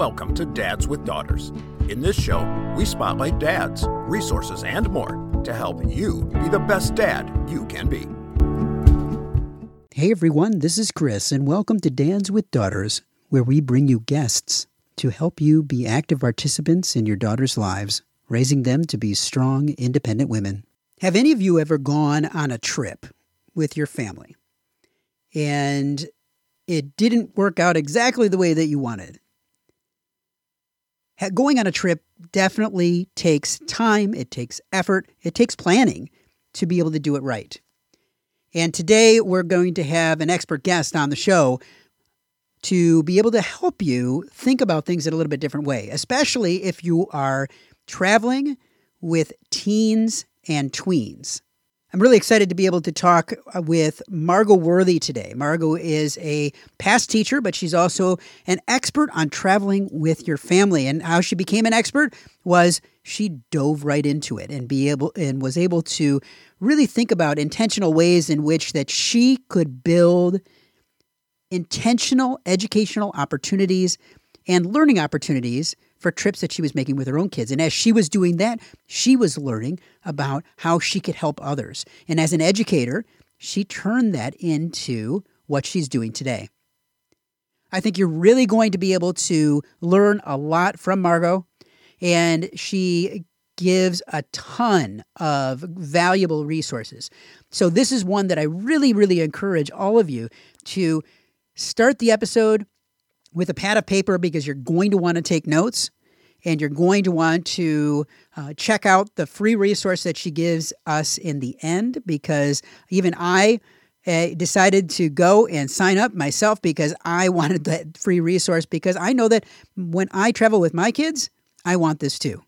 Welcome to Dads with Daughters. In this show, we spotlight dads, resources, and more to help you be the best dad you can be. Hey everyone, this is Chris, and welcome to Dads with Daughters, where we bring you guests to help you be active participants in your daughters' lives, raising them to be strong, independent women. Have any of you ever gone on a trip with your family and it didn't work out exactly the way that you wanted? Going on a trip definitely takes time, it takes effort, it takes planning to be able to do it right. And today we're going to have an expert guest on the show to be able to help you think about things in a little bit different way, especially if you are traveling with teens and tweens. I'm really excited to be able to talk uh, with Margot Worthy today. Margot is a past teacher, but she's also an expert on traveling with your family. And how she became an expert was she dove right into it and be able and was able to really think about intentional ways in which that she could build intentional educational opportunities and learning opportunities for trips that she was making with her own kids. And as she was doing that, she was learning about how she could help others. And as an educator, she turned that into what she's doing today. I think you're really going to be able to learn a lot from Margot, and she gives a ton of valuable resources. So, this is one that I really, really encourage all of you to start the episode with a pad of paper because you're going to want to take notes and you're going to want to uh, check out the free resource that she gives us in the end because even I uh, decided to go and sign up myself because I wanted that free resource because I know that when I travel with my kids, I want this too.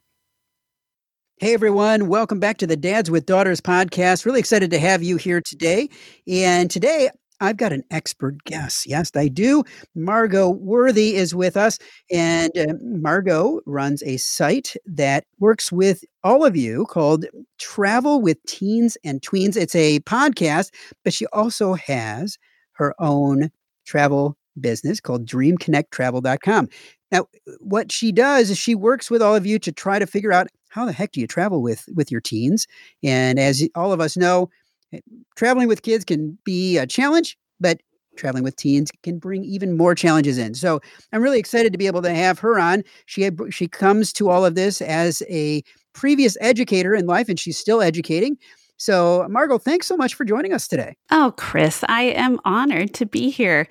Hey everyone, welcome back to the Dads with Daughters podcast. Really excited to have you here today. And today I've got an expert guest. Yes, I do. Margot Worthy is with us, and uh, Margot runs a site that works with all of you called Travel with Teens and Tweens. It's a podcast, but she also has her own travel business called dreamconnecttravel.com. Now, what she does is she works with all of you to try to figure out how the heck do you travel with with your teens? And as all of us know, Eh, traveling with kids can be a challenge, but traveling with teens can bring even more challenges in. So I'm really excited to be able to have her on. She had, she comes to all of this as a previous educator in life, and she's still educating. So Margot, thanks so much for joining us today. Oh, Chris, I am honored to be here.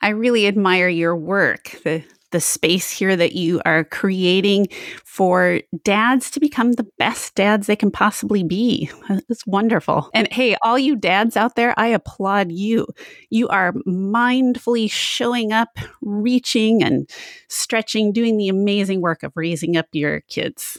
I really admire your work, the the space here that you are creating for dads to become the best dads they can possibly be. It's wonderful. And hey, all you dads out there, I applaud you. You are mindfully showing up, reaching and stretching, doing the amazing work of raising up your kids.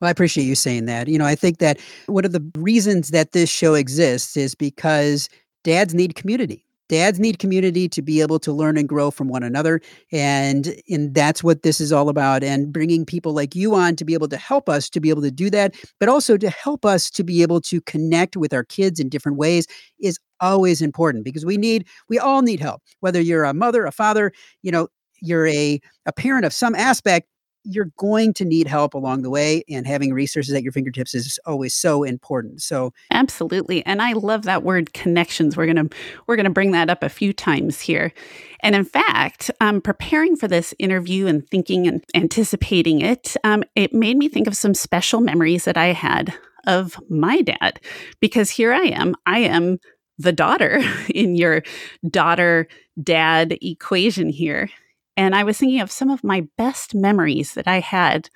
Well, I appreciate you saying that. You know, I think that one of the reasons that this show exists is because dads need community dads need community to be able to learn and grow from one another and and that's what this is all about and bringing people like you on to be able to help us to be able to do that but also to help us to be able to connect with our kids in different ways is always important because we need we all need help whether you're a mother a father you know you're a a parent of some aspect you're going to need help along the way and having resources at your fingertips is always so important. So absolutely and i love that word connections. We're going to we're going to bring that up a few times here. And in fact um, preparing for this interview and thinking and anticipating it um, it made me think of some special memories that i had of my dad because here i am i am the daughter in your daughter dad equation here and I was thinking of some of my best memories that I had,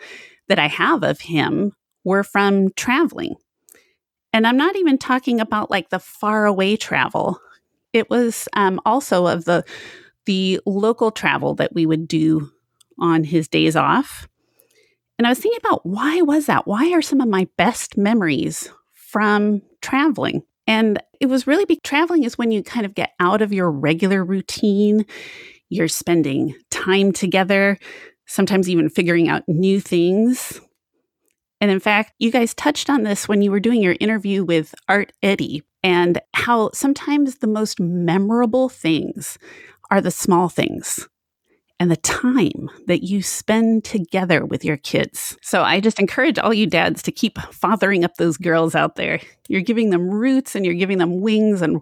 that I have of him, were from traveling. And I'm not even talking about like the far away travel. It was um, also of the the local travel that we would do on his days off. And I was thinking about why was that? Why are some of my best memories from traveling? And it was really be traveling is when you kind of get out of your regular routine you're spending time together, sometimes even figuring out new things. And in fact, you guys touched on this when you were doing your interview with Art Eddy and how sometimes the most memorable things are the small things. and the time that you spend together with your kids. So I just encourage all you dads to keep fathering up those girls out there. You're giving them roots and you're giving them wings and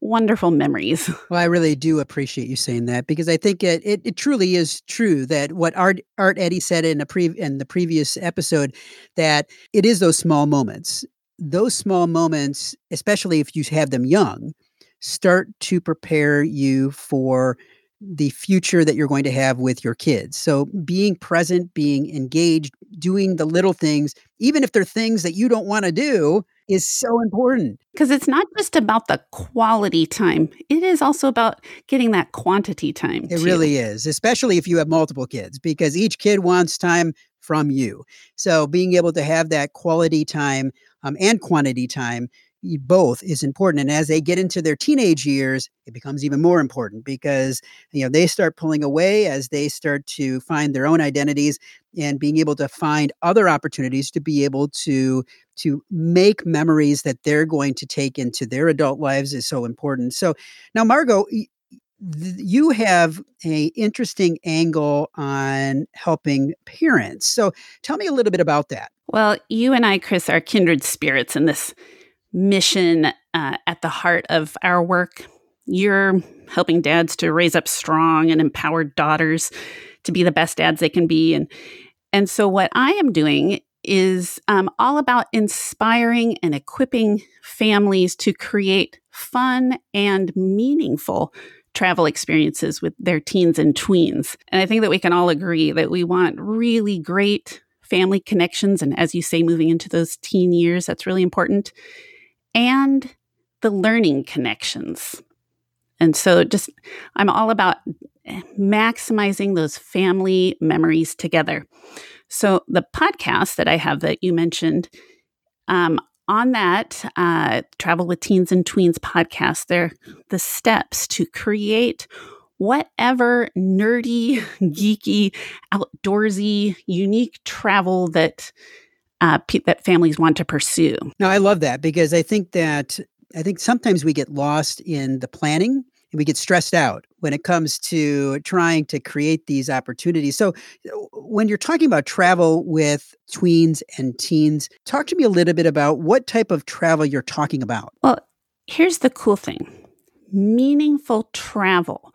wonderful memories. Well, I really do appreciate you saying that because I think it, it, it, truly is true that what Art Art Eddy said in a pre in the previous episode that it is those small moments. Those small moments, especially if you have them young, start to prepare you for the future that you're going to have with your kids. So being present, being engaged, doing the little things, even if they're things that you don't want to do, is so important. Because it's not just about the quality time, it is also about getting that quantity time. It too. really is, especially if you have multiple kids, because each kid wants time from you. So being able to have that quality time um, and quantity time both is important and as they get into their teenage years it becomes even more important because you know they start pulling away as they start to find their own identities and being able to find other opportunities to be able to to make memories that they're going to take into their adult lives is so important. So now margot you have a interesting angle on helping parents. So tell me a little bit about that. Well you and i chris are kindred spirits in this mission uh, at the heart of our work. You're helping dads to raise up strong and empowered daughters to be the best dads they can be. And, and so, what I am doing is um, all about inspiring and equipping families to create fun and meaningful travel experiences with their teens and tweens. And I think that we can all agree that we want really great family connections. And as you say, moving into those teen years, that's really important and the learning connections. And so, just I'm all about maximizing those family memories together. So, the podcast that I have that you mentioned, um, on that uh, Travel with Teens and Tweens podcast, they're the steps to create whatever nerdy, geeky, outdoorsy, unique travel that uh, that families want to pursue. No, I love that because I think that I think sometimes we get lost in the planning and we get stressed out when it comes to trying to create these opportunities. So, when you're talking about travel with tweens and teens, talk to me a little bit about what type of travel you're talking about. Well, here's the cool thing meaningful travel,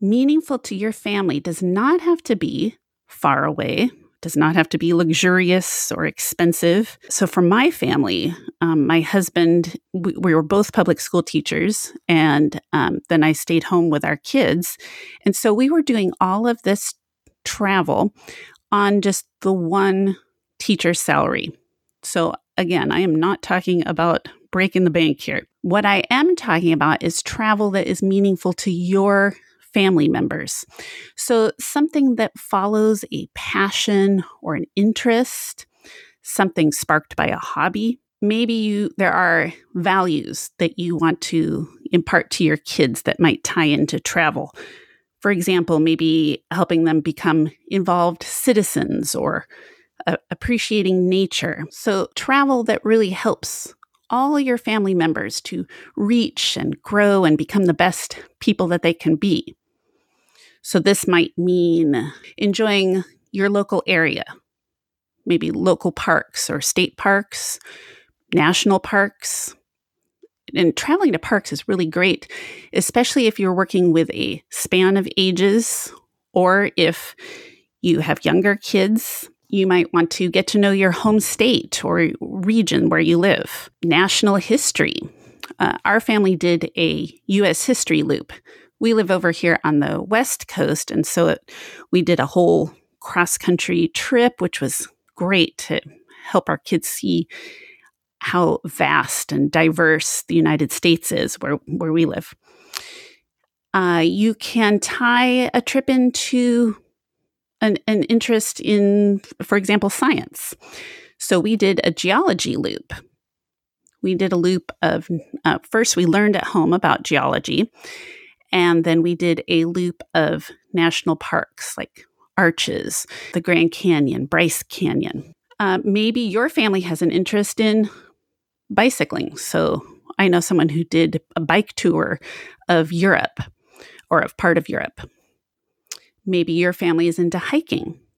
meaningful to your family, does not have to be far away does not have to be luxurious or expensive. So, for my family, um, my husband, we, we, were both public school teachers, and um, then I stayed home with our kids. And so, we were doing all of this travel on just the one teacher's salary. So, again, I am not talking about breaking the bank here. What I am talking about is travel that is meaningful to your family members. So, something that follows a passion or an interest, something sparked by a hobby. Maybe you there are values that you want to impart to your kids that might tie into travel. For example, maybe helping them become involved citizens or uh, appreciating nature. So, travel that really helps all your family members to reach and grow and become the best people that they can be. So this might mean enjoying your local area, maybe local parks or state parks, national parks. And traveling to parks is really great, especially if you're working with a span of ages or if you have younger kids. You might want to get to know your home state or region where you live. National history. Uh, our family did a U.S. history loop we live over here on the West Coast. And so it, we did a whole cross country trip, which was great to help our kids see how vast and diverse the United States is where, where we live. Uh, you can tie a trip into an, an interest in, for example, science. So we did a geology loop. We did a loop of, uh, first, we learned at home about geology. And then we did a loop of national parks like Arches, the Grand Canyon, Bryce Canyon. Uh, maybe your family has an interest in bicycling. So I know someone who did a bike tour of Europe or of part of Europe. maybe your family is into hiking.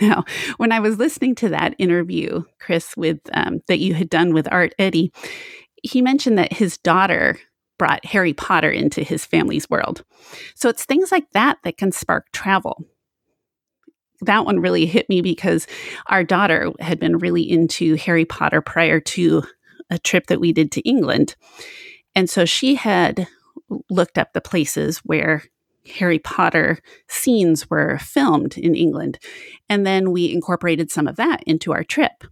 Now, when I was listening to that interview, Chris, with um, that you had done with Art Eddy, he mentioned that his daughter brought Harry Potter into his family's world. So it's things like that that can spark travel. That one really hit me because our daughter had been really into Harry Potter prior to a trip that we did to England. And so she had looked up the places where Harry Potter scenes were filmed in England. And then we incorporated some of that into our trip.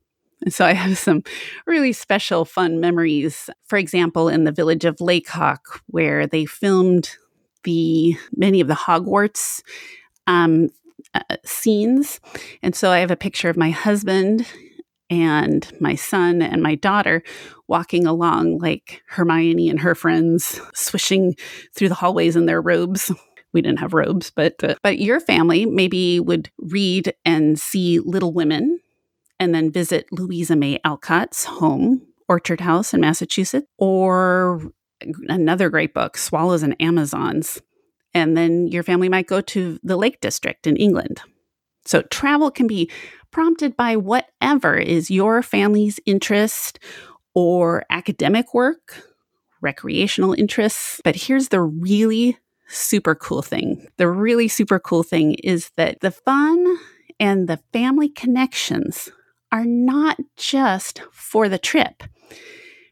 And so I have some really special, fun memories. For example, in the village of Lacock, where they filmed the many of the Hogwarts um, uh, scenes. And so I have a picture of my husband and my son and my daughter walking along like Hermione and her friends, swishing through the hallways in their robes. We didn't have robes, but uh, but your family maybe would read and see Little Women and then visit Louisa May Alcott's home, Orchard House in Massachusetts, or another great book, Swallows and Amazons. And then your family might go to the Lake District in England. So travel can be prompted by whatever is your family's interest or academic work, recreational interests. But here's the really super cool thing the really super cool thing is that the fun and the family connections are not just for the trip.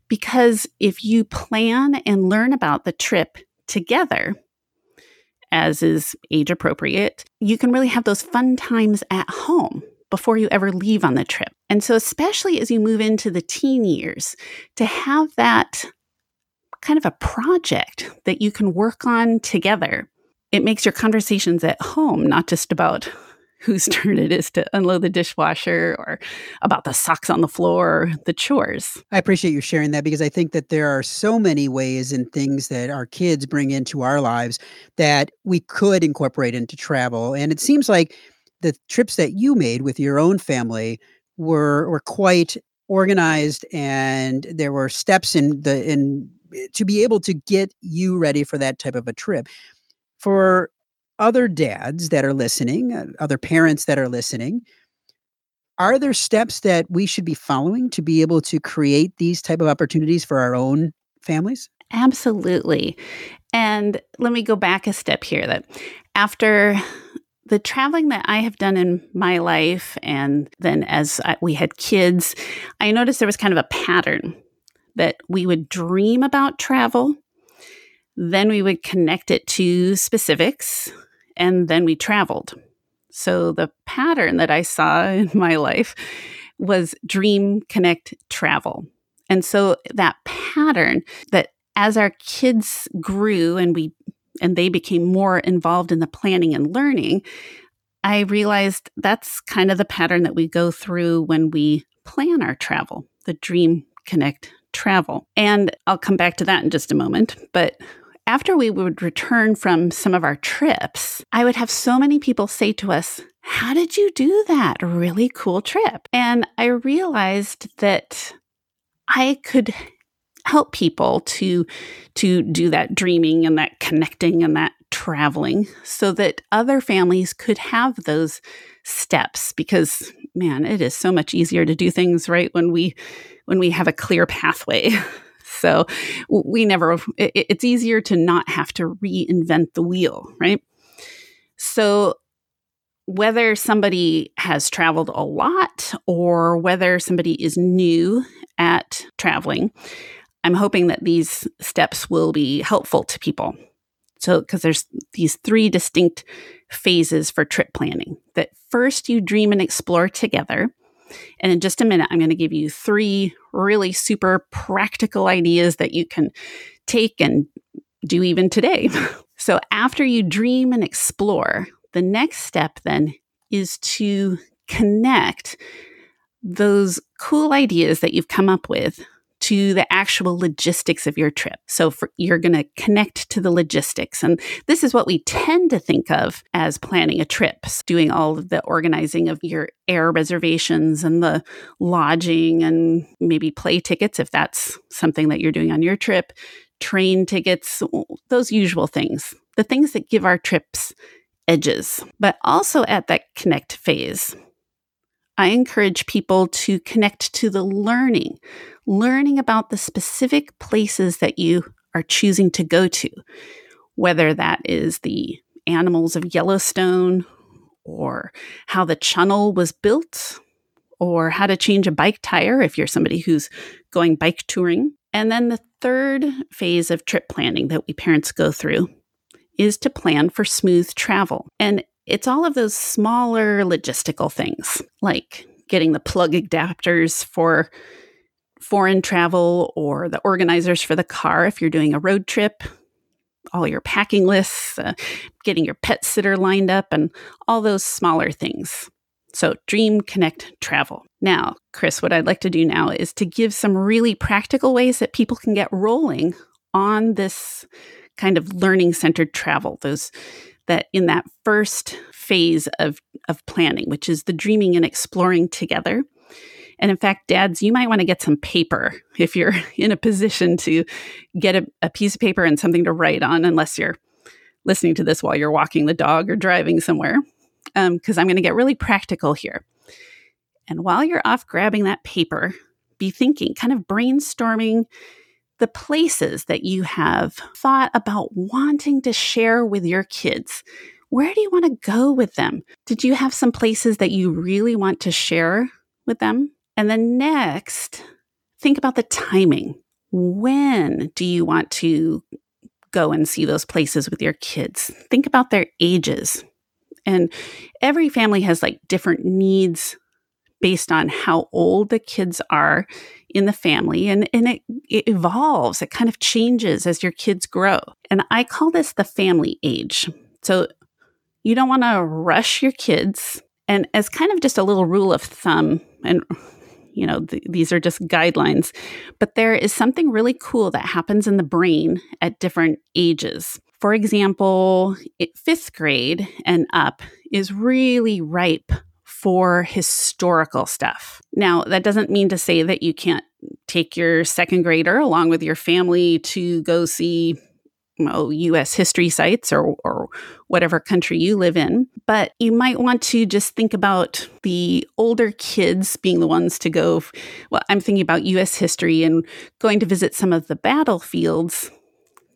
Because if you plan and learn about the trip together, as is age appropriate, you can really have those fun times at home before you ever leave on the trip. And so, especially as you move into the teen years, to have that kind of a project that you can work on together, it makes your conversations at home not just about whose turn it is to unload the dishwasher or about the socks on the floor or the chores. I appreciate you sharing that because I think that there are so many ways and things that our kids bring into our lives that we could incorporate into travel. And it seems like the trips that you made with your own family were were quite organized and there were steps in the in to be able to get you ready for that type of a trip. For other dads that are listening, uh, other parents that are listening, are there steps that we should be following to be able to create these type of opportunities for our own families? Absolutely. And let me go back a step here that after the traveling that I have done in my life, and then as I, we had kids, I noticed there was kind of a pattern that we would dream about travel, then we would connect it to specifics, and then we traveled. So the pattern that I saw in my life was dream, connect, travel. And so that pattern that as our kids grew and we and they became more involved in the planning and learning, I realized that's kind of the pattern that we go through when we plan our travel, the dream, connect, travel. And I'll come back to that in just a moment, but after we would return from some of our trips, I would have so many people say to us, How did you do that? Really cool trip. And I realized that I could help people to to do that dreaming and that connecting and that traveling so that other families could have those steps because man it is so much easier to do things right when we when we have a clear pathway So we never, it's easier to not have to reinvent the wheel, right? So whether somebody has traveled a lot or whether somebody is new at traveling, I'm hoping that these steps will be helpful to people. So, because there's these three distinct phases for trip planning that first you dream and explore together. And in just a minute, I'm going to give you three really super practical ideas that you can take and do even today. so, after you dream and explore, the next step then is to connect those cool ideas that you've come up with to the actual logistics of your trip. So for, you're going to connect to the logistics. And this is what we tend to think of as planning a trip, doing all of the organizing of your air reservations and the lodging and maybe play tickets if that's something that you're doing on your trip, train tickets, those usual things. The things that give our trips edges. But also at that connect phase, I encourage people to connect to the learning, learning about the specific places that you are choosing to go to, whether that is the animals of Yellowstone or how the channel was built or how to change a bike tire if you're somebody who's going bike touring. And then the third phase of trip planning that we parents go through is to plan for smooth travel. And it's all of those smaller logistical things like getting the plug adapters for foreign travel or the organizers for the car if you're doing a road trip, all your packing lists, uh, getting your pet sitter lined up, and all those smaller things. So, dream, connect, travel. Now, Chris, what I'd like to do now is to give some really practical ways that people can get rolling on this kind of learning centered travel. Those that in that first phase of, of planning, which is the dreaming and exploring together. And in fact, dads, you might want to get some paper if you're in a position to get a, a piece of paper and something to write on, unless you're listening to this while you're walking the dog or driving somewhere, because um, I'm going to get really practical here. And while you're off grabbing that paper, be thinking, kind of brainstorming the places that you have thought about wanting to share with your kids. Where do you want to go with them? Did you have some places that you really want to share with them? And then next, think about the timing. When do you want to go and see those places with your kids? Think about their ages. And every family has like different needs based on how old the kids are in the family and, and it, it evolves it kind of changes as your kids grow and i call this the family age so you don't want to rush your kids and as kind of just a little rule of thumb and you know, th- these are just guidelines. But there is something really cool that happens in the brain at different ages. For example, it, fifth grade and up is really ripe for historical stuff. Now, that doesn't mean to say that you can't take your second grader along with your family to go see well, US history sites or, or whatever country you live in. But you might want to just think about the older kids being the ones to go. Well, I'm thinking about US history and going to visit some of the battlefields.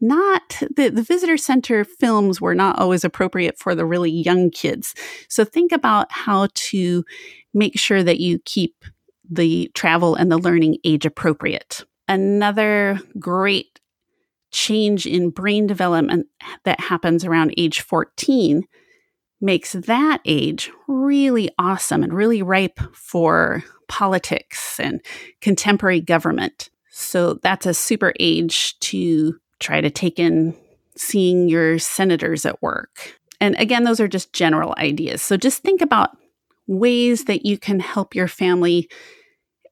Not the, the visitor center films were not always appropriate for the really young kids. So think about how to make sure that you keep the travel and the learning age appropriate. Another great change in brain development that happens around age 14 makes that age really awesome and really ripe for politics and contemporary government. So that's a super age to try to take in seeing your senators at work. And again, those are just general ideas. So just think about ways that you can help your family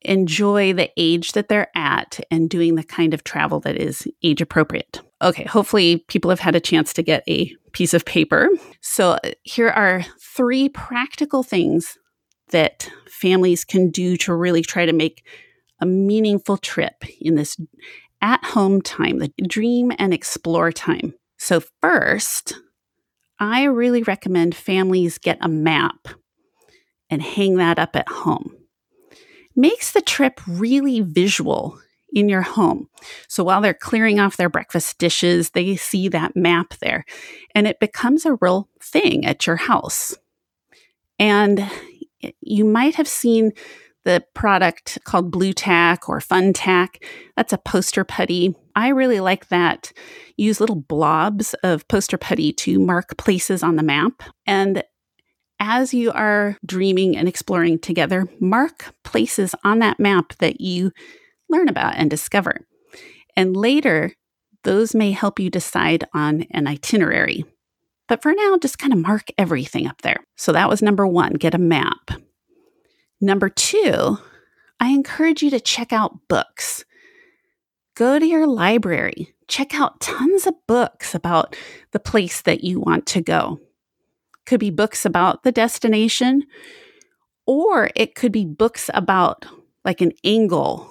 enjoy the age that they're at and doing the kind of travel that is age appropriate. Okay, hopefully people have had a chance to get a piece of paper. So uh, here are three practical things that families can do to really try to make a meaningful trip in this at home time, the dream and explore time. So, first, I really recommend families get a map and hang that up at home makes the trip really visual in your home. So while they're clearing off their breakfast dishes, they see that map there and it becomes a real thing at your house. And you might have seen the product called Blu-Tack or Fun-Tak. That's a poster putty. I really like that. Use little blobs of poster putty to mark places on the map. And as you are dreaming and exploring together, mark places on that map that you learn about and discover. And later, those may help you decide on an itinerary. But for now, just kind of mark everything up there. So that was number one get a map. Number two, I encourage you to check out books. Go to your library, check out tons of books about the place that you want to go could be books about the destination, or it could be books about like an angle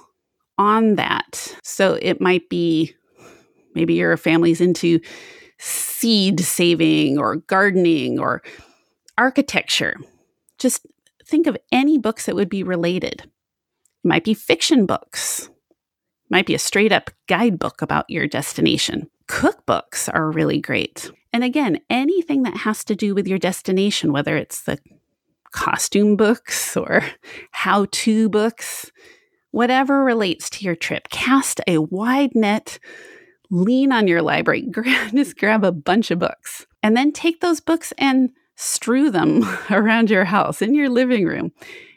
on that. So it might be maybe your family's into seed saving or gardening or architecture. Just think of any books that would be related. It might be fiction books, it might be a straight up guidebook about your destination. Cookbooks are really great. And again, anything that has to do with your destination, whether it's the costume books or how to books, whatever relates to your trip, cast a wide net, lean on your library, just grab a bunch of books, and then take those books and strew them around your house, in your living room.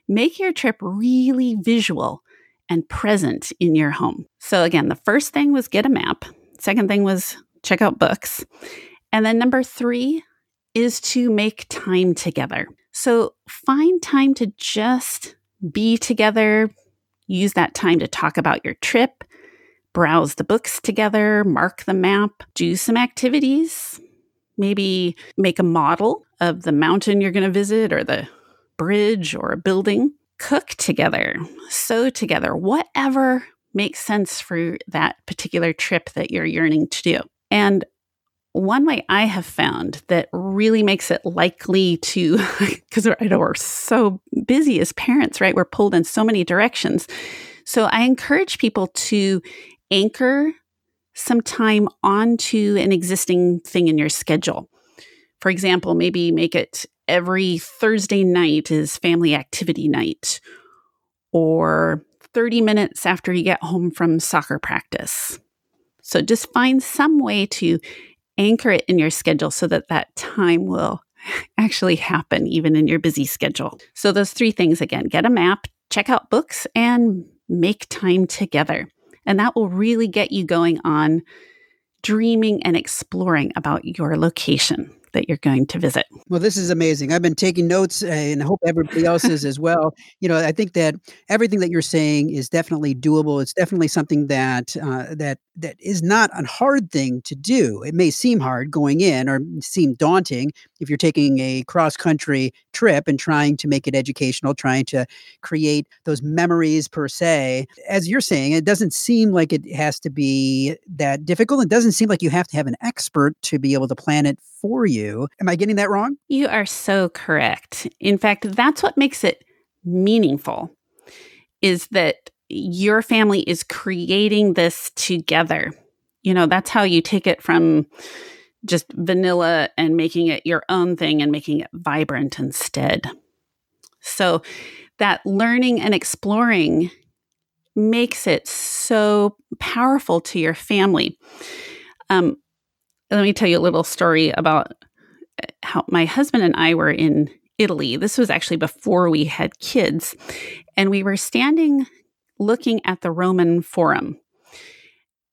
Make your trip really visual and present in your home. So, again, the first thing was get a map. Second thing was check out books. And then number three is to make time together. So, find time to just be together, use that time to talk about your trip, browse the books together, mark the map, do some activities, maybe make a model of the mountain you're going to visit or the bridge or a building, cook together, sew together, whatever makes sense for that particular trip that you're yearning to do. And one way I have found that really makes it likely to, because I know we're so busy as parents, right? We're pulled in so many directions. So I encourage people to anchor some time onto an existing thing in your schedule. For example, maybe make it every Thursday night is family activity night, or 30 minutes after you get home from soccer practice. So just find some way to anchor it in your schedule so that that time will actually happen even in your busy schedule. So those three things again, get a map, check out books and make time together. And that will really get you going on dreaming and exploring about your location that you're going to visit. Well, this is amazing. I've been taking notes uh, and I hope everybody else is as well. You know, I think that everything that you're saying is definitely doable. It's definitely something that uh, that that is not a hard thing to do. It may seem hard going in or seem daunting if you're taking a cross country trip and trying to make it educational, trying to create those memories per se. As you're saying, it doesn't seem like it has to be that difficult. It doesn't seem like you have to have an expert to be able to plan it for you. Am I getting that wrong? You are so correct. In fact, that's what makes it meaningful is that your family is creating this together. You know, that's how you take it from just vanilla and making it your own thing and making it vibrant instead. So, that learning and exploring makes it so powerful to your family. Um, let me tell you a little story about how my husband and I were in Italy. This was actually before we had kids. And we were standing looking at the Roman Forum.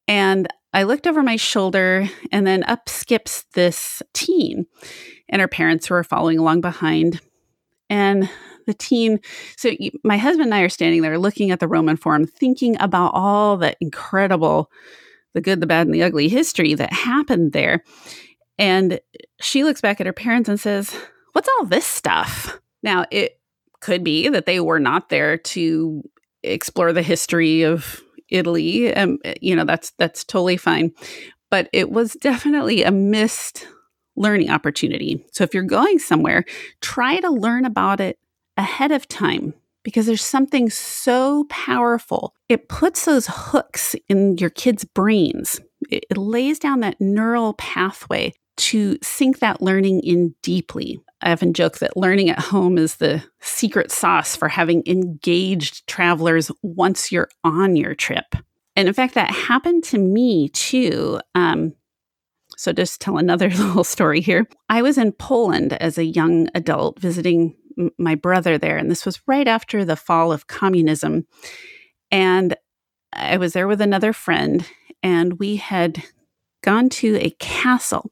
And I looked over my shoulder, and then up skips this teen, and her parents were following along behind. And the teen, so my husband and I are standing there looking at the Roman Forum, thinking about all the incredible, the good, the bad, and the ugly history that happened there. And she looks back at her parents and says, What's all this stuff? Now, it could be that they were not there to explore the history of Italy. Um, you know, that's that's totally fine. But it was definitely a missed learning opportunity. So if you're going somewhere, try to learn about it ahead of time because there's something so powerful. It puts those hooks in your kids' brains. It lays down that neural pathway to sink that learning in deeply. I often joke that learning at home is the secret sauce for having engaged travelers once you're on your trip. And in fact, that happened to me too. Um, so, just tell another little story here. I was in Poland as a young adult visiting m- my brother there, and this was right after the fall of communism. And I was there with another friend, and we had gone to a castle,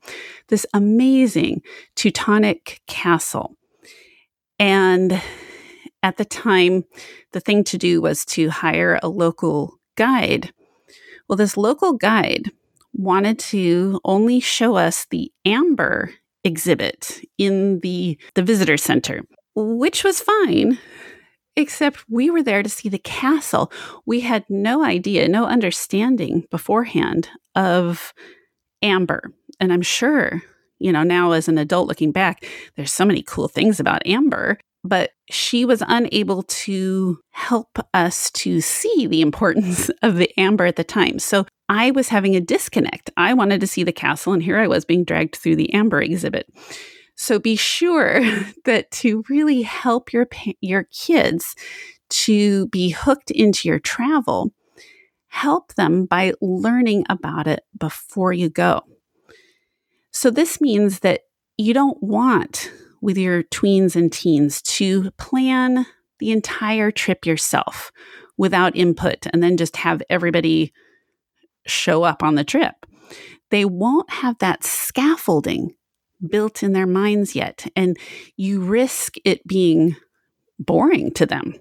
this amazing Teutonic castle. And at the time, the thing to do was to hire a local guide. Well, this local guide wanted to only show us the amber exhibit in the, the visitor center, which was fine, except we were there to see the castle. We had no idea, no understanding beforehand of amber. and I'm sure, you know, now as an adult looking back, there's so many cool things about Amber, but she was unable to help us to see the importance of the Amber at the time. So I was having a disconnect. I wanted to see the castle, and here I was being dragged through the Amber exhibit. So be sure that to really help your your kids to be hooked into your travel, help them by learning about it before you go. So this means that you don't want with your tweens and teens to plan the entire trip yourself without input and then just have everybody show up on the trip. They won't have that scaffolding built in their minds yet. And you risk it being boring to them,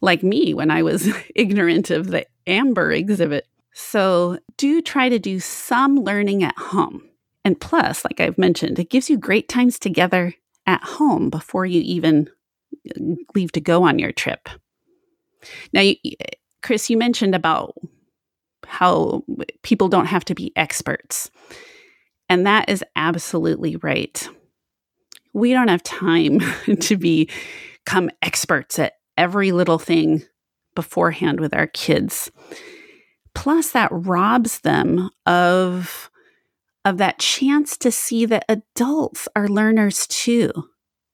like me when I was ignorant of the Amber exhibit. So do try to do some learning at home. And plus, like I've mentioned, it gives you great times together at home before you even uh, leave to go on your trip. Now, you, Chris, you mentioned about how people don't have to be experts. And that is absolutely right. We don't have time to become experts at every little thing beforehand with our kids. Plus, that robs them of, of that chance to see that adults are learners too.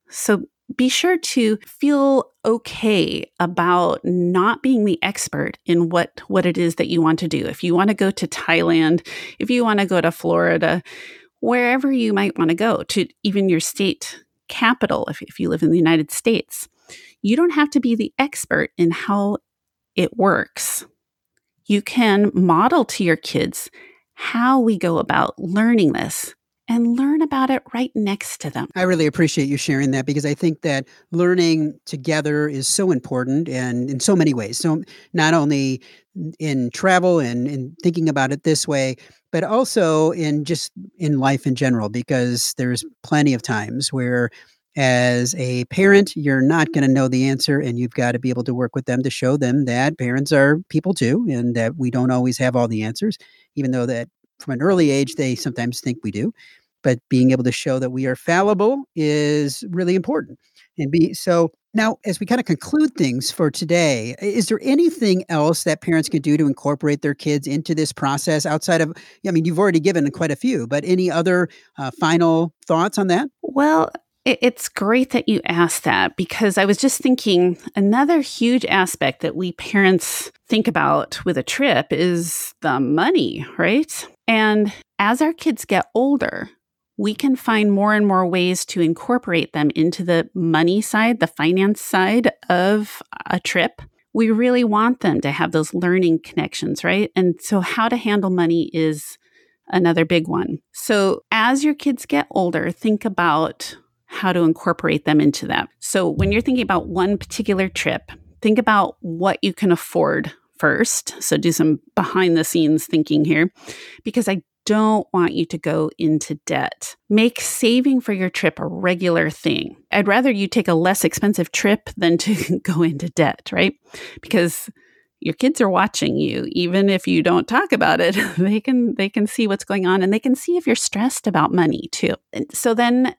So be sure to feel okay about not being the expert in what what it is that you want to do. If you want to go to Thailand, if you want to go to Florida, wherever you might want to go, to even your state capital if, if you live in the United States, you don't have to be the expert in how it works. You can model to your kids how we go about learning this and learn about it right next to them. I really appreciate you sharing that because I think that learning together is so important and in so many ways. So, not only in travel and in thinking about it this way, but also in just in life in general, because there's plenty of times where as a parent, you're not going to know the answer, and you've got to be able to work with them to show them that parents are people too, and that we don't always have all the answers, even though that from an early age, they sometimes think we do. But being able to show that we are fallible is really important. And be so now, as we kind of conclude things for today, is there anything else that parents can do to incorporate their kids into this process outside of, I mean, you've already given quite a few, but any other uh, final thoughts on that? Well, it's great that you asked that because I was just thinking another huge aspect that we parents think about with a trip is the money, right? And as our kids get older, we can find more and more ways to incorporate them into the money side, the finance side of a trip. We really want them to have those learning connections, right? And so, how to handle money is another big one. So, as your kids get older, think about how to incorporate them into that. So, when you're thinking about one particular trip, think about what you can afford first. So, do some behind the scenes thinking here because I don't want you to go into debt. Make saving for your trip a regular thing. I'd rather you take a less expensive trip than to go into debt, right? Because your kids are watching you even if you don't talk about it they can they can see what's going on and they can see if you're stressed about money too and so then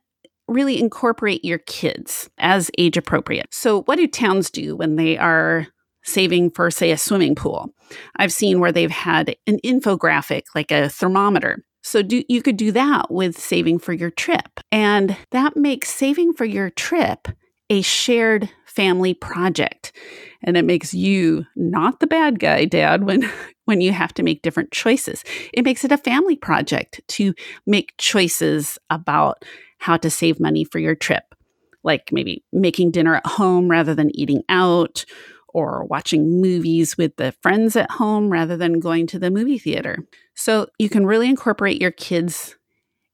really incorporate your kids as age appropriate. So, what do towns do when they are saving for, say, a swimming pool? I've seen where they've had an infographic, like a thermometer. So, do, you could do that with saving for your trip. And that makes saving for your trip a shared family project. And it makes you not the bad guy, dad, when when you have to make different choices. It makes it a family project to make choices about how to save money for your trip, like maybe making dinner at home rather than eating out, or watching movies with the friends at home rather than going to the movie theater. So you can really incorporate your kids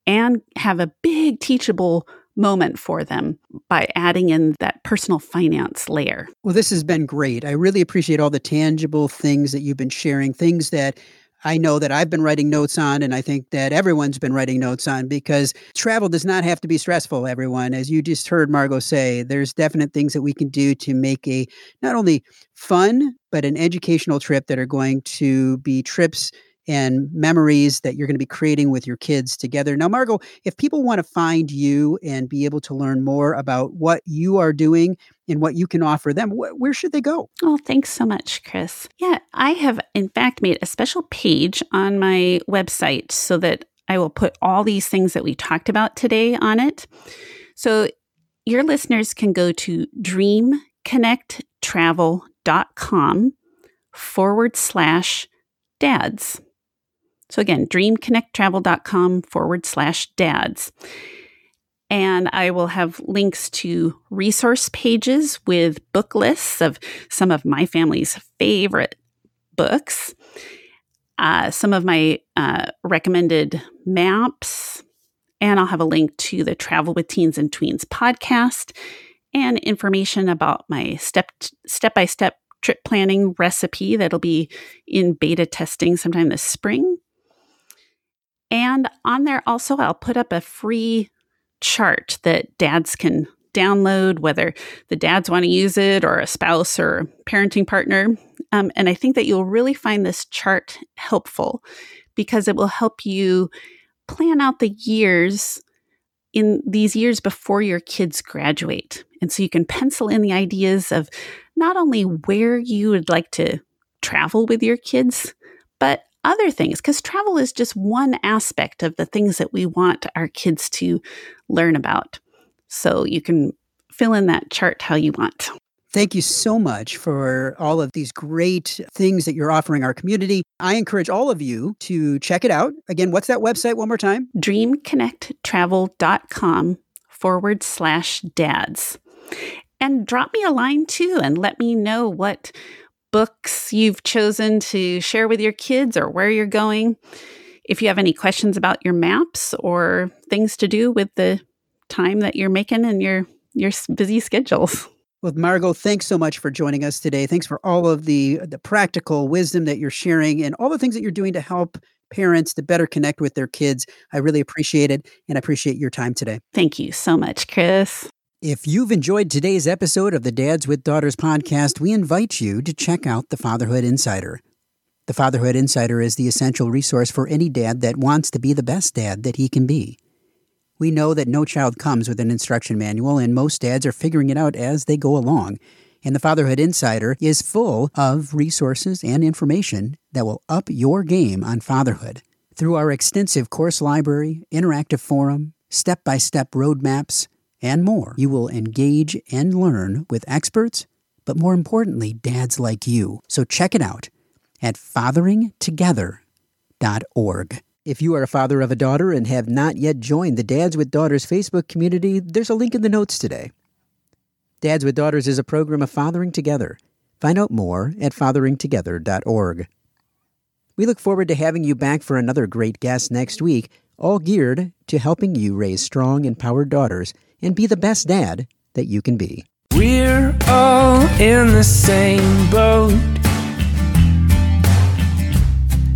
and have a big teachable moment for them by adding in that personal finance layer. Well, this has been great. I really appreciate all the tangible things that you've been sharing, things that I know that I've been writing notes on, and I think that everyone's been writing notes on because travel does not have to be stressful, everyone. As you just heard Margot say, there's definite things that we can do to make a not only fun, but an educational trip that are going to be trips and memories that you're going to be creating with your kids together. Now, Margot, if people want to find you and be able to learn more about what you are doing and what you can offer them, wh- where should they go? Oh, thanks so much, Chris. Yeah, I have in fact made a special page on my website so that I will put all these things that we talked about today on it. So your listeners can go to dreamconnecttravel.com forward slash dads. So again, dreamconnecttravel.com forward slash dads. And I will have links to resource pages with book lists of some of my family's favorite books, uh, some of my uh, recommended maps, and I'll have a link to the Travel with Teens and Tweens podcast and information about my step step by step trip planning recipe that'll be in beta testing sometime this spring. And on there also, I'll put up a free chart that dads can download, whether the dads want to use it or a spouse or parenting partner. Um, and I think that you'll really find this chart helpful because it will help you plan out the years in these years before your kids graduate. And so you can pencil in the ideas of not only where you would like to travel with your kids, but other things, because travel is just one aspect of the things that we want our kids to learn about. So you can fill in that chart how you want. Thank you so much for all of these great things that you're offering our community. I encourage all of you to check it out. Again, what's that website one more time? Dreamconnecttravel.com forward slash dads. And drop me a line too and let me know what books you've chosen to share with your kids or where you're going. If you have any questions about your maps or things to do with the time that you're making in your your busy schedules. Well, Margot, thanks so much for joining us today. Thanks for all of the the practical wisdom that you're sharing and all the things that you're doing to help parents to better connect with their kids. I really appreciate it and I appreciate your time today. Thank you so much, Chris. If you've enjoyed today's episode of the Dads with Daughters podcast, we invite you to check out the Fatherhood Insider. The Fatherhood Insider is the essential resource for any dad that wants to be the best dad that he can be. We know that no child comes with an instruction manual, and most dads are figuring it out as they go along. And the Fatherhood Insider is full of resources and information that will up your game on fatherhood. Through our extensive course library, interactive forum, step by step roadmaps, and more. You will engage and learn with experts, but more importantly, dads like you. So check it out at fatheringtogether.org. If you are a father of a daughter and have not yet joined the Dads with Daughters Facebook community, there's a link in the notes today. Dads with Daughters is a program of fathering together. Find out more at fatheringtogether.org. We look forward to having you back for another great guest next week, all geared to helping you raise strong, empowered daughters and be the best dad that you can be. We're all in the same boat,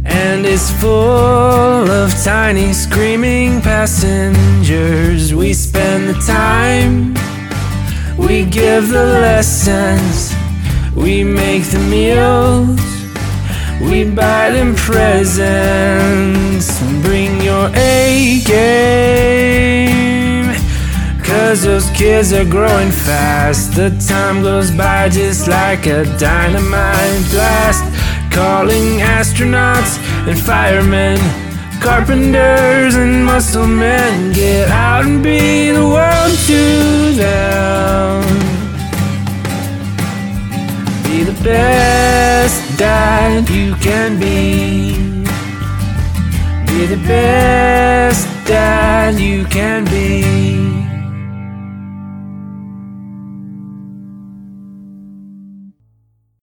and it's full of tiny screaming passengers. We spend the time, we give the lessons, we make the meals. We buy them presents. Bring your A game. Cause those kids are growing fast. The time goes by just like a dynamite blast. Calling astronauts and firemen, carpenters and muscle men. Get out and be the world to them. Be the best dad you can be. Be the best dad you can be.